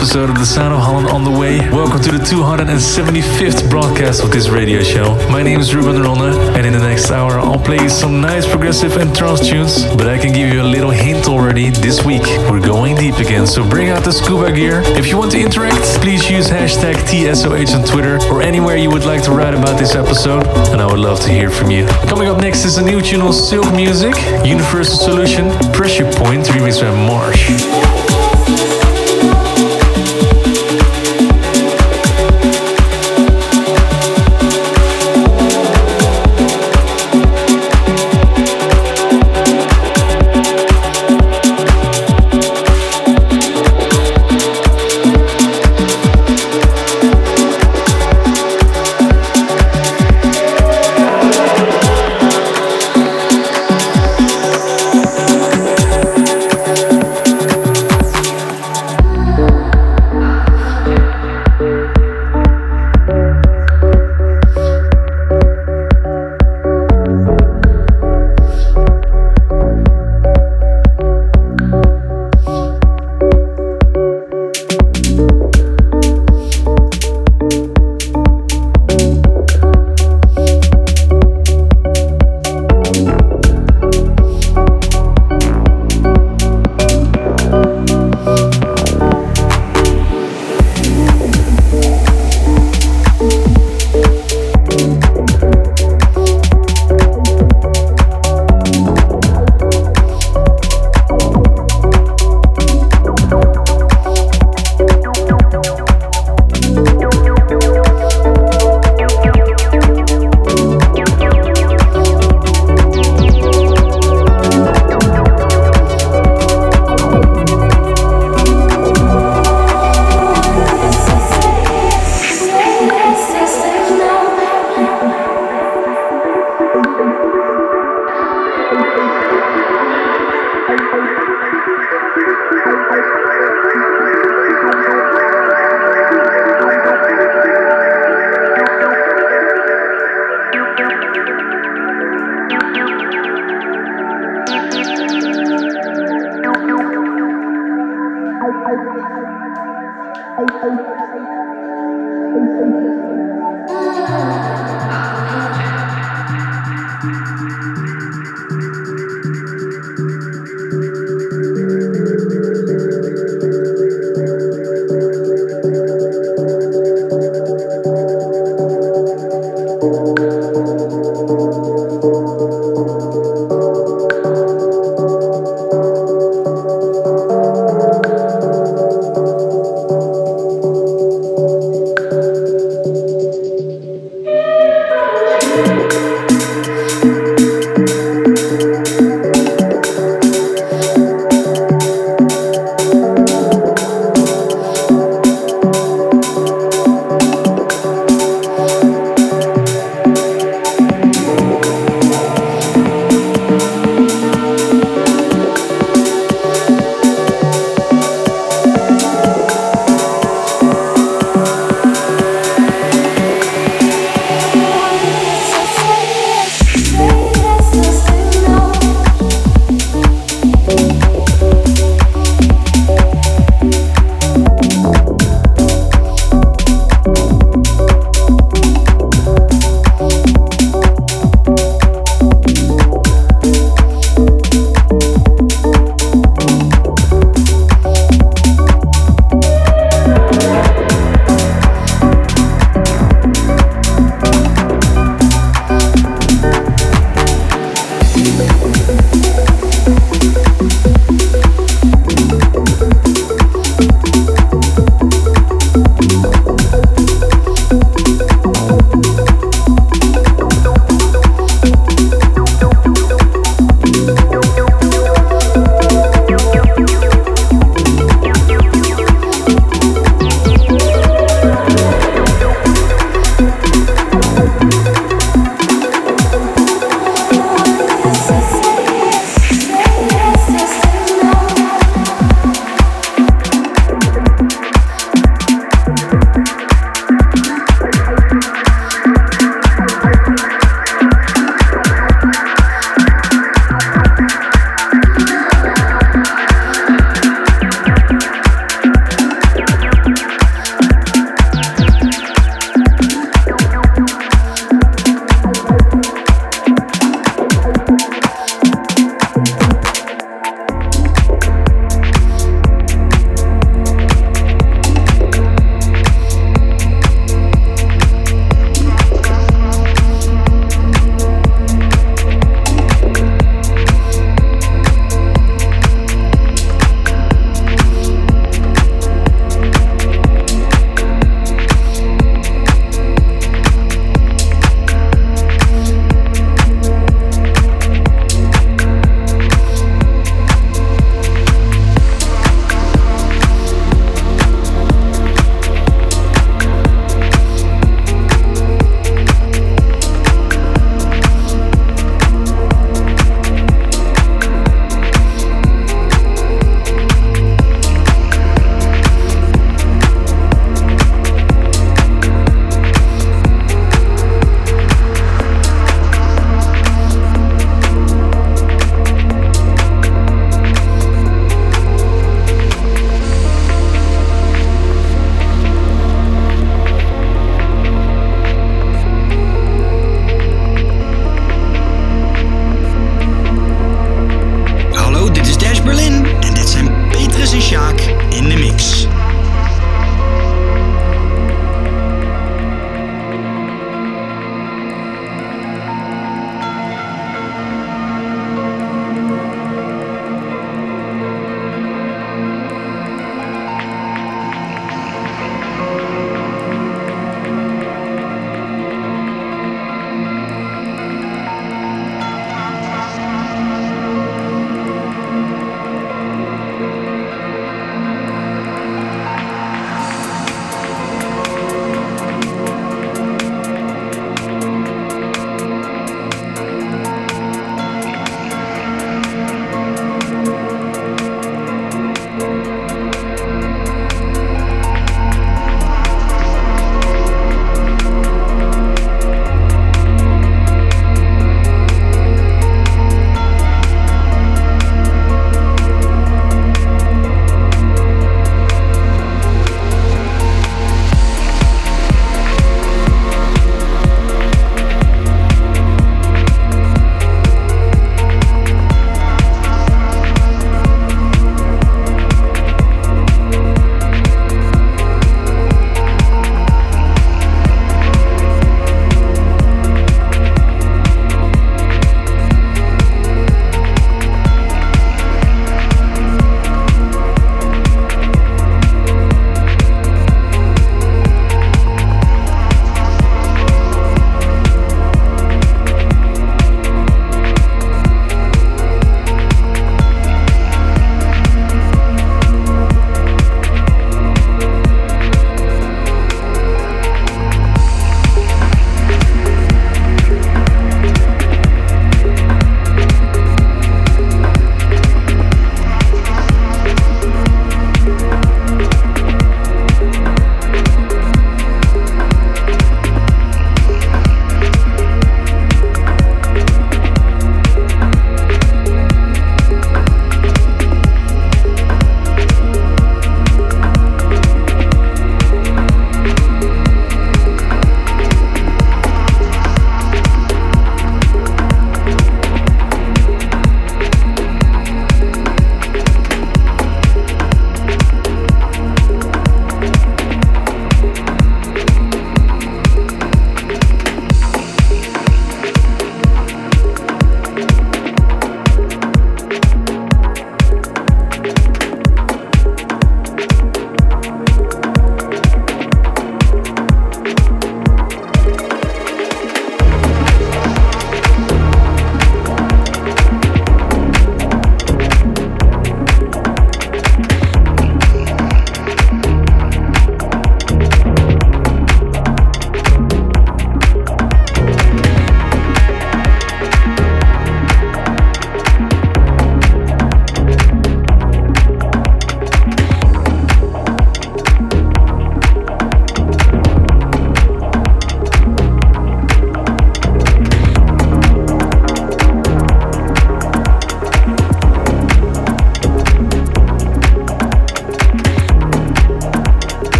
episode of The Sound of Holland on the way. Welcome to the 275th broadcast of this radio show. My name is Ruben Ronde, and in the next hour I'll play some nice progressive and trance tunes, but I can give you a little hint already. This week we're going deep again, so bring out the scuba gear. If you want to interact, please use hashtag TSOH on Twitter or anywhere you would like to write about this episode, and I would love to hear from you. Coming up next is a new tune on Silk Music, Universal Solution, Pressure Point, remixed by Marsh.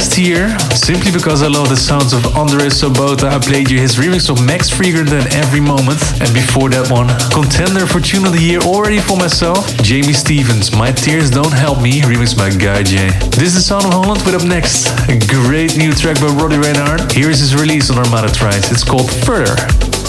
Last year. Simply because I love the sounds of Andres Sobota, I played you his remix of Max Freegrant Every Moment. And before that one, contender for tune of the year already for myself, Jamie Stevens, My Tears Don't Help Me, remixed by Guy J. This is Sound of Holland with up next, a great new track by Roddy Reynaert. Here is his release on Armada Trice. It's called Further.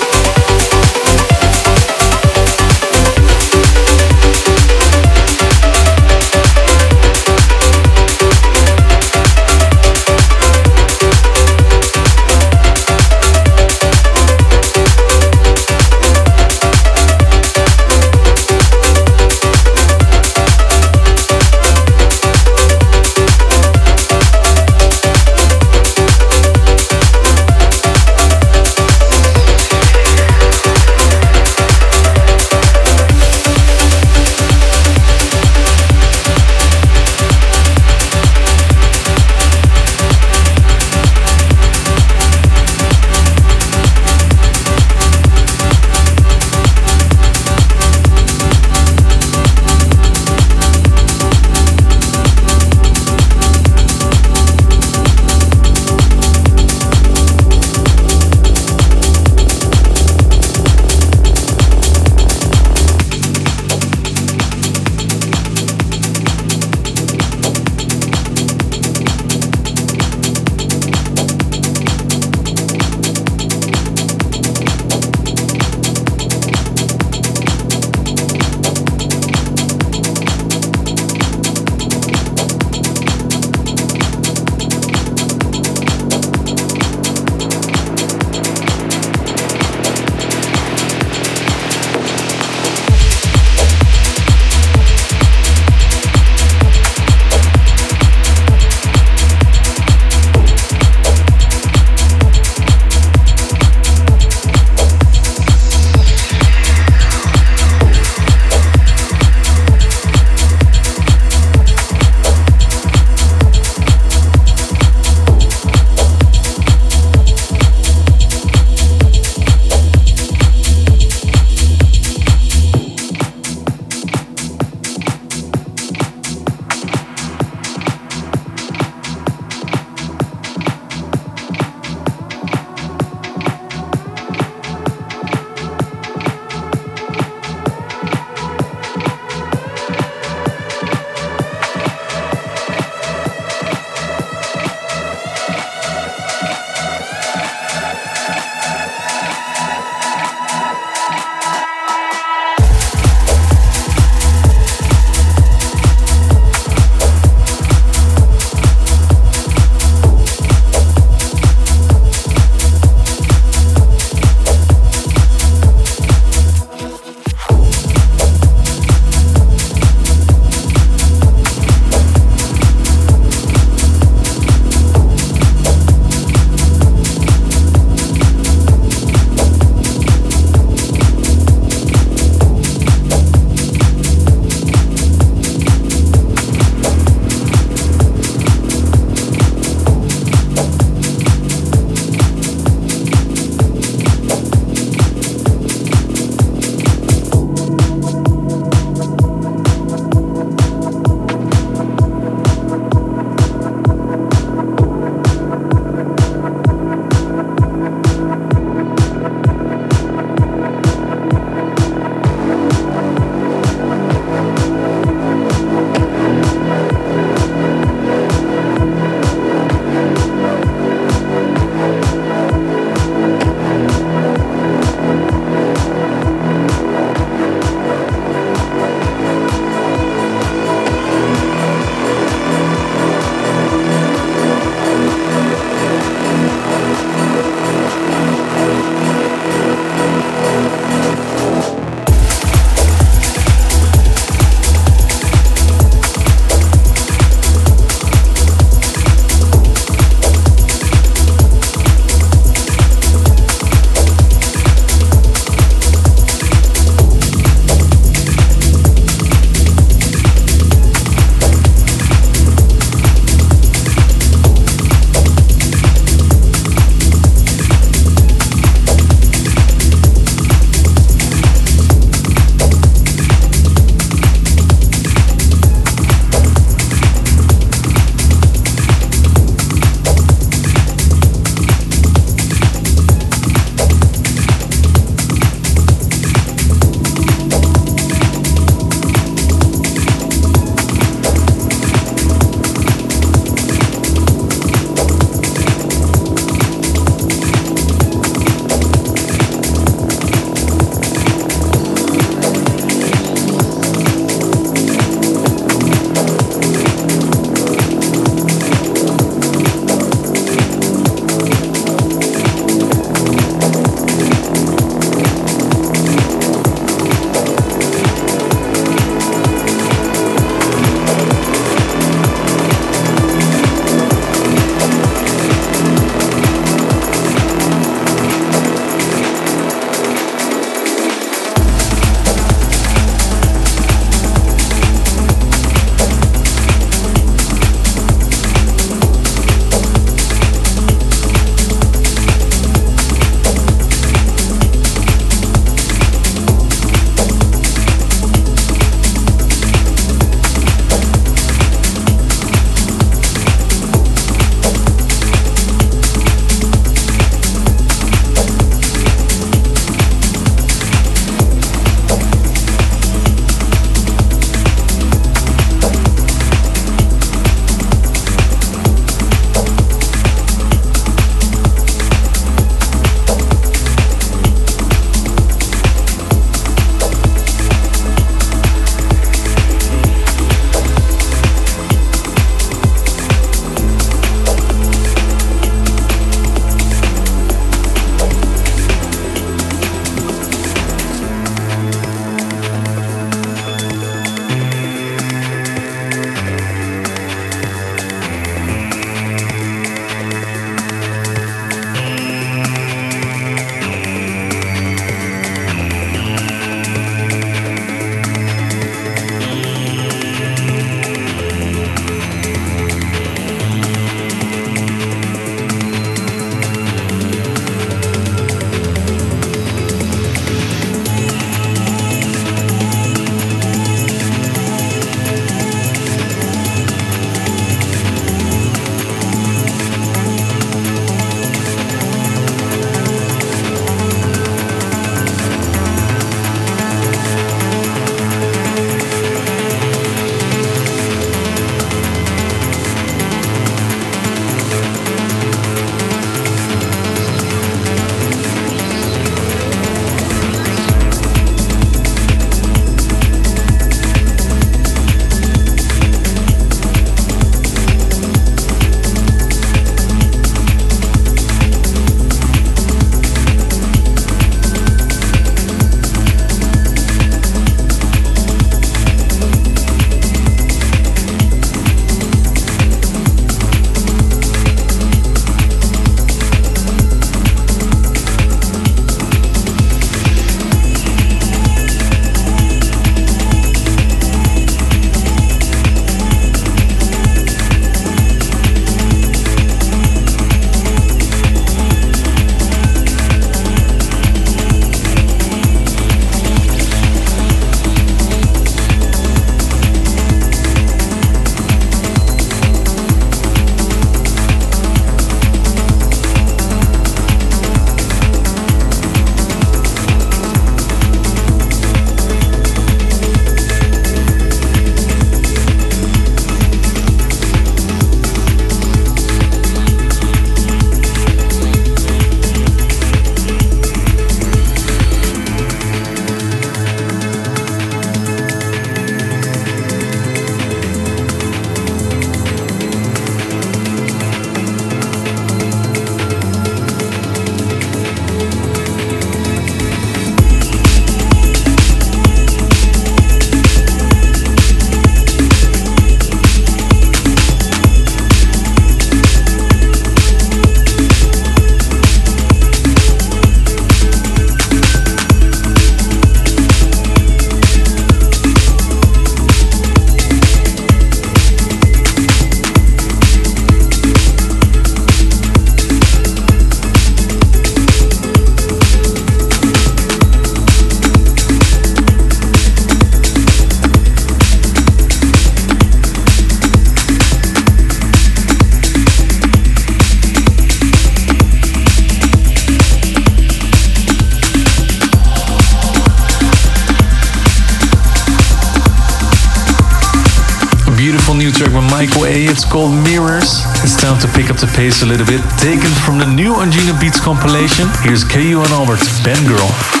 Pace a little bit. Taken from the new Anjunabeats compilation. Here's Kyau and Albert, Bend Girl.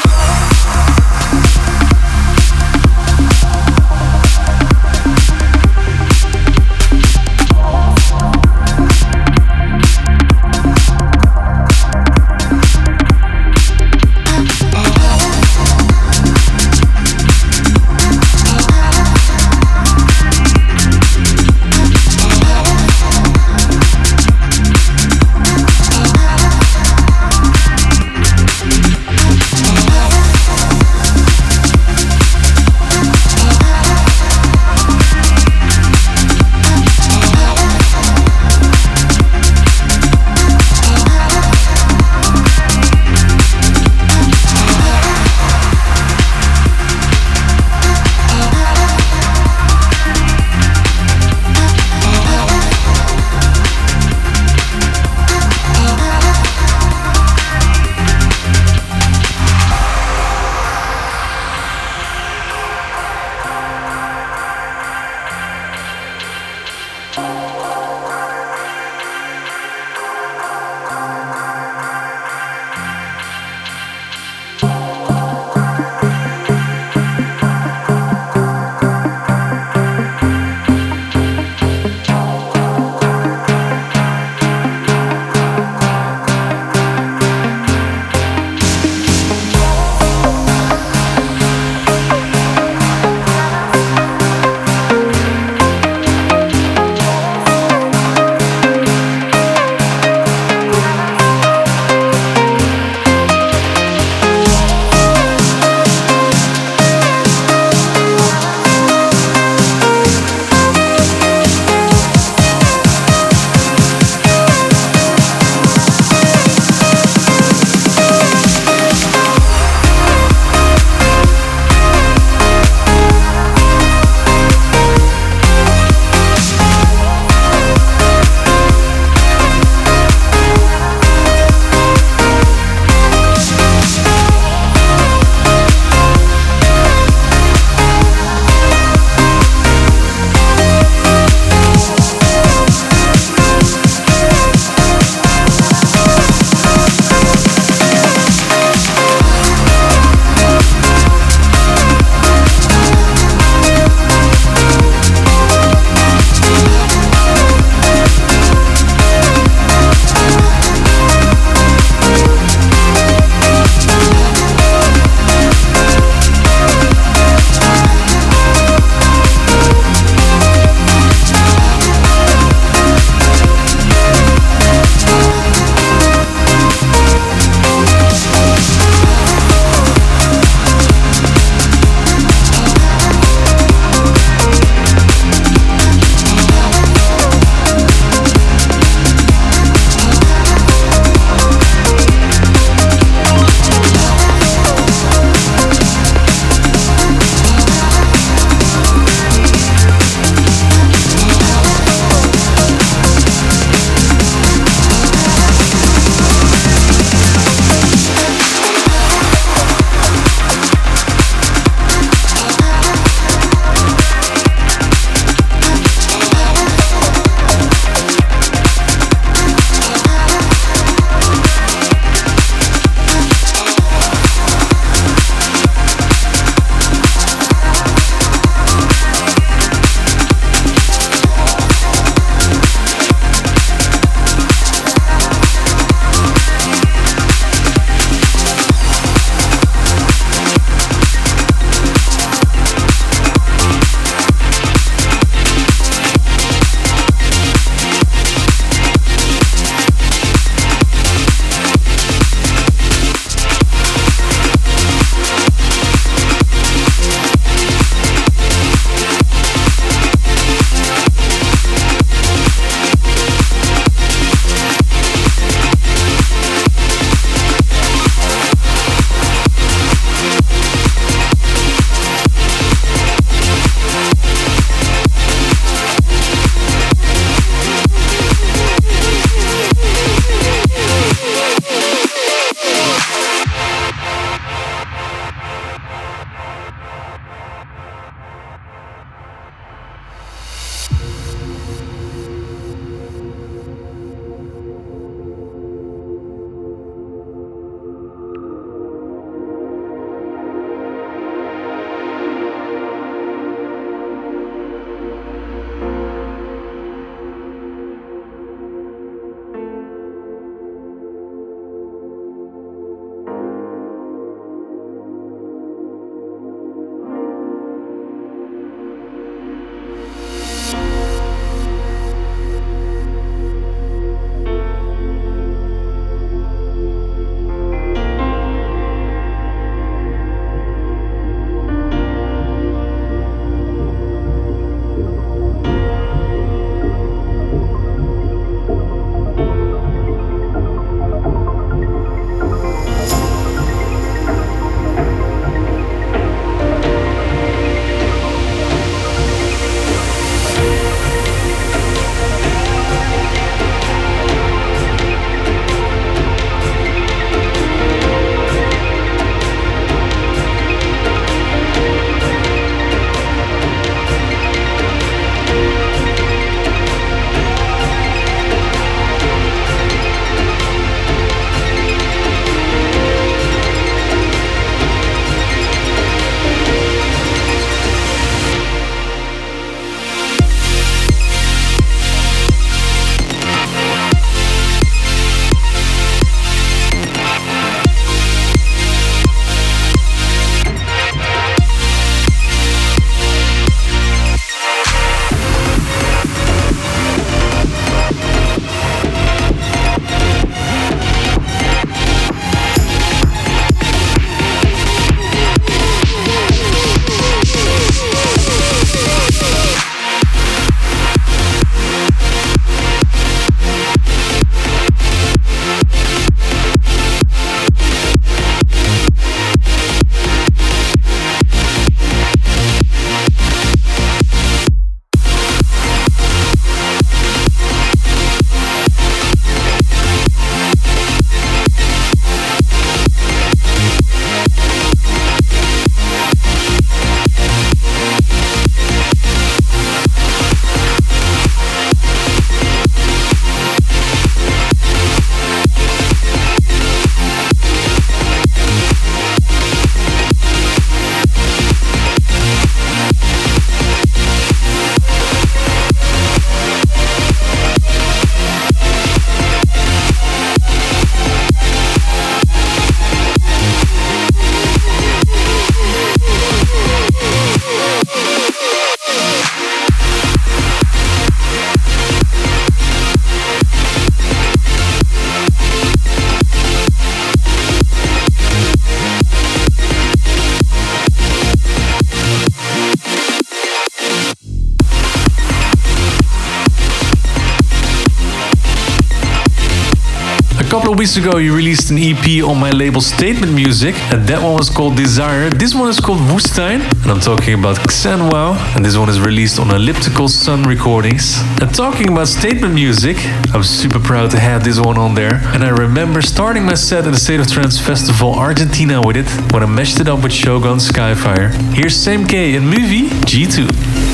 Weeks ago, you released an EP on my label Statement Music, and that one was called Desire. This one is called Woestyn, and I'm talking about Xanwow, and this one is released on Elliptical Sun Recordings. And talking about Statement Music, I'm super proud to have this one on there, and I remember starting my set at the State of Trance Festival Argentina with it when I meshed it up with Shogun Skyfire. Here's Same K and Muvy G2.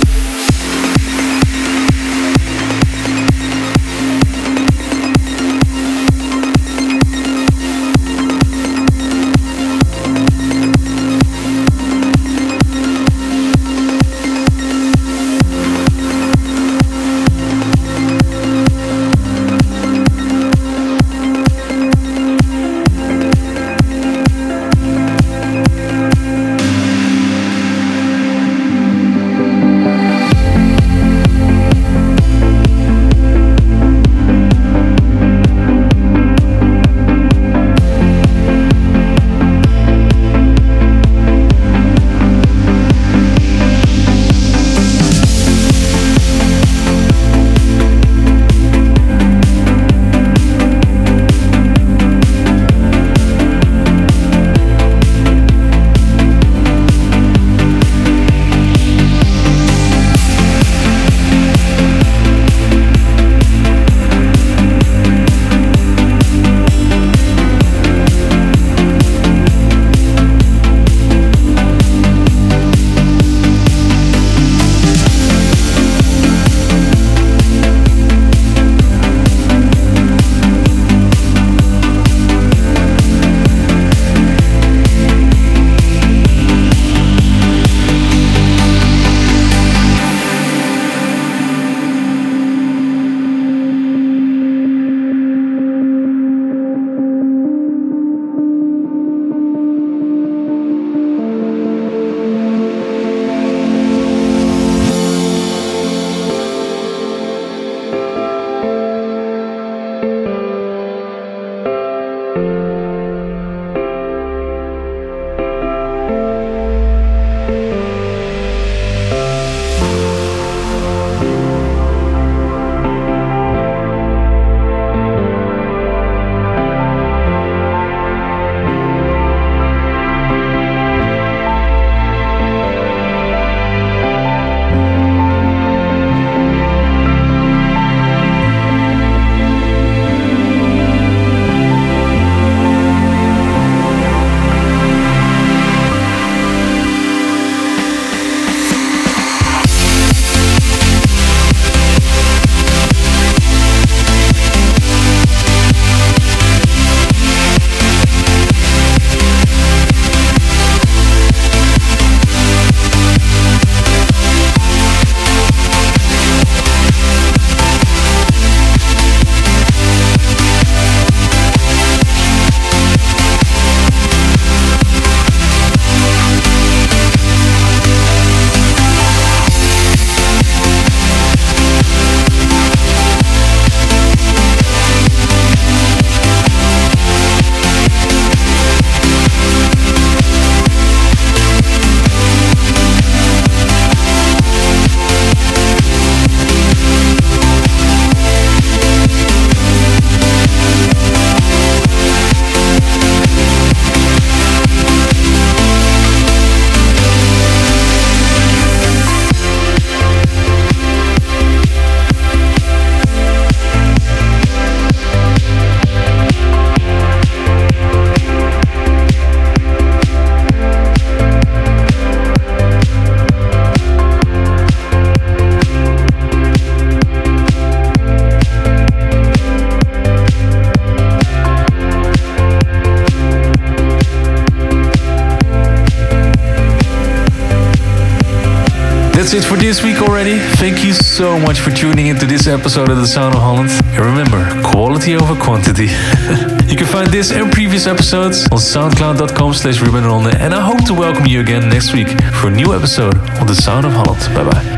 This week already. Thank you so much for tuning into this episode of The Sound of Holland. And remember, quality over quantity. you can find this and previous episodes on soundcloud.com slash And I hope to welcome you again next week for a new episode of The Sound of Holland. Bye bye.